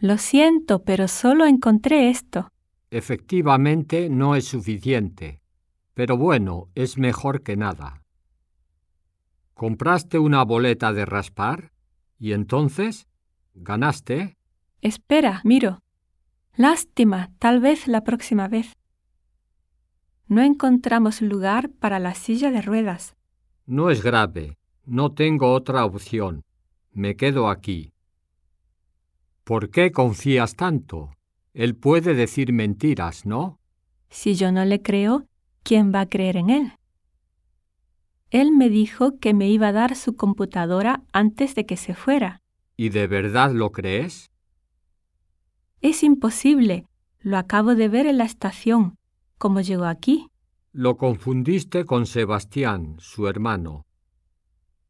Lo siento, pero solo encontré esto. Efectivamente no es suficiente, pero bueno, es mejor que nada. ¿Compraste una boleta de raspar? ¿Y entonces? ¿Ganaste? Espera, miro. Lástima, tal vez la próxima vez. No encontramos lugar para la silla de ruedas. No es grave. No tengo otra opción. Me quedo aquí. ¿Por qué confías tanto? Él puede decir mentiras, ¿no? Si yo no le creo, ¿quién va a creer en él? Él me dijo que me iba a dar su computadora antes de que se fuera. ¿Y de verdad lo crees? Es imposible. Lo acabo de ver en la estación. ¿Cómo llegó aquí? Lo confundiste con Sebastián, su hermano.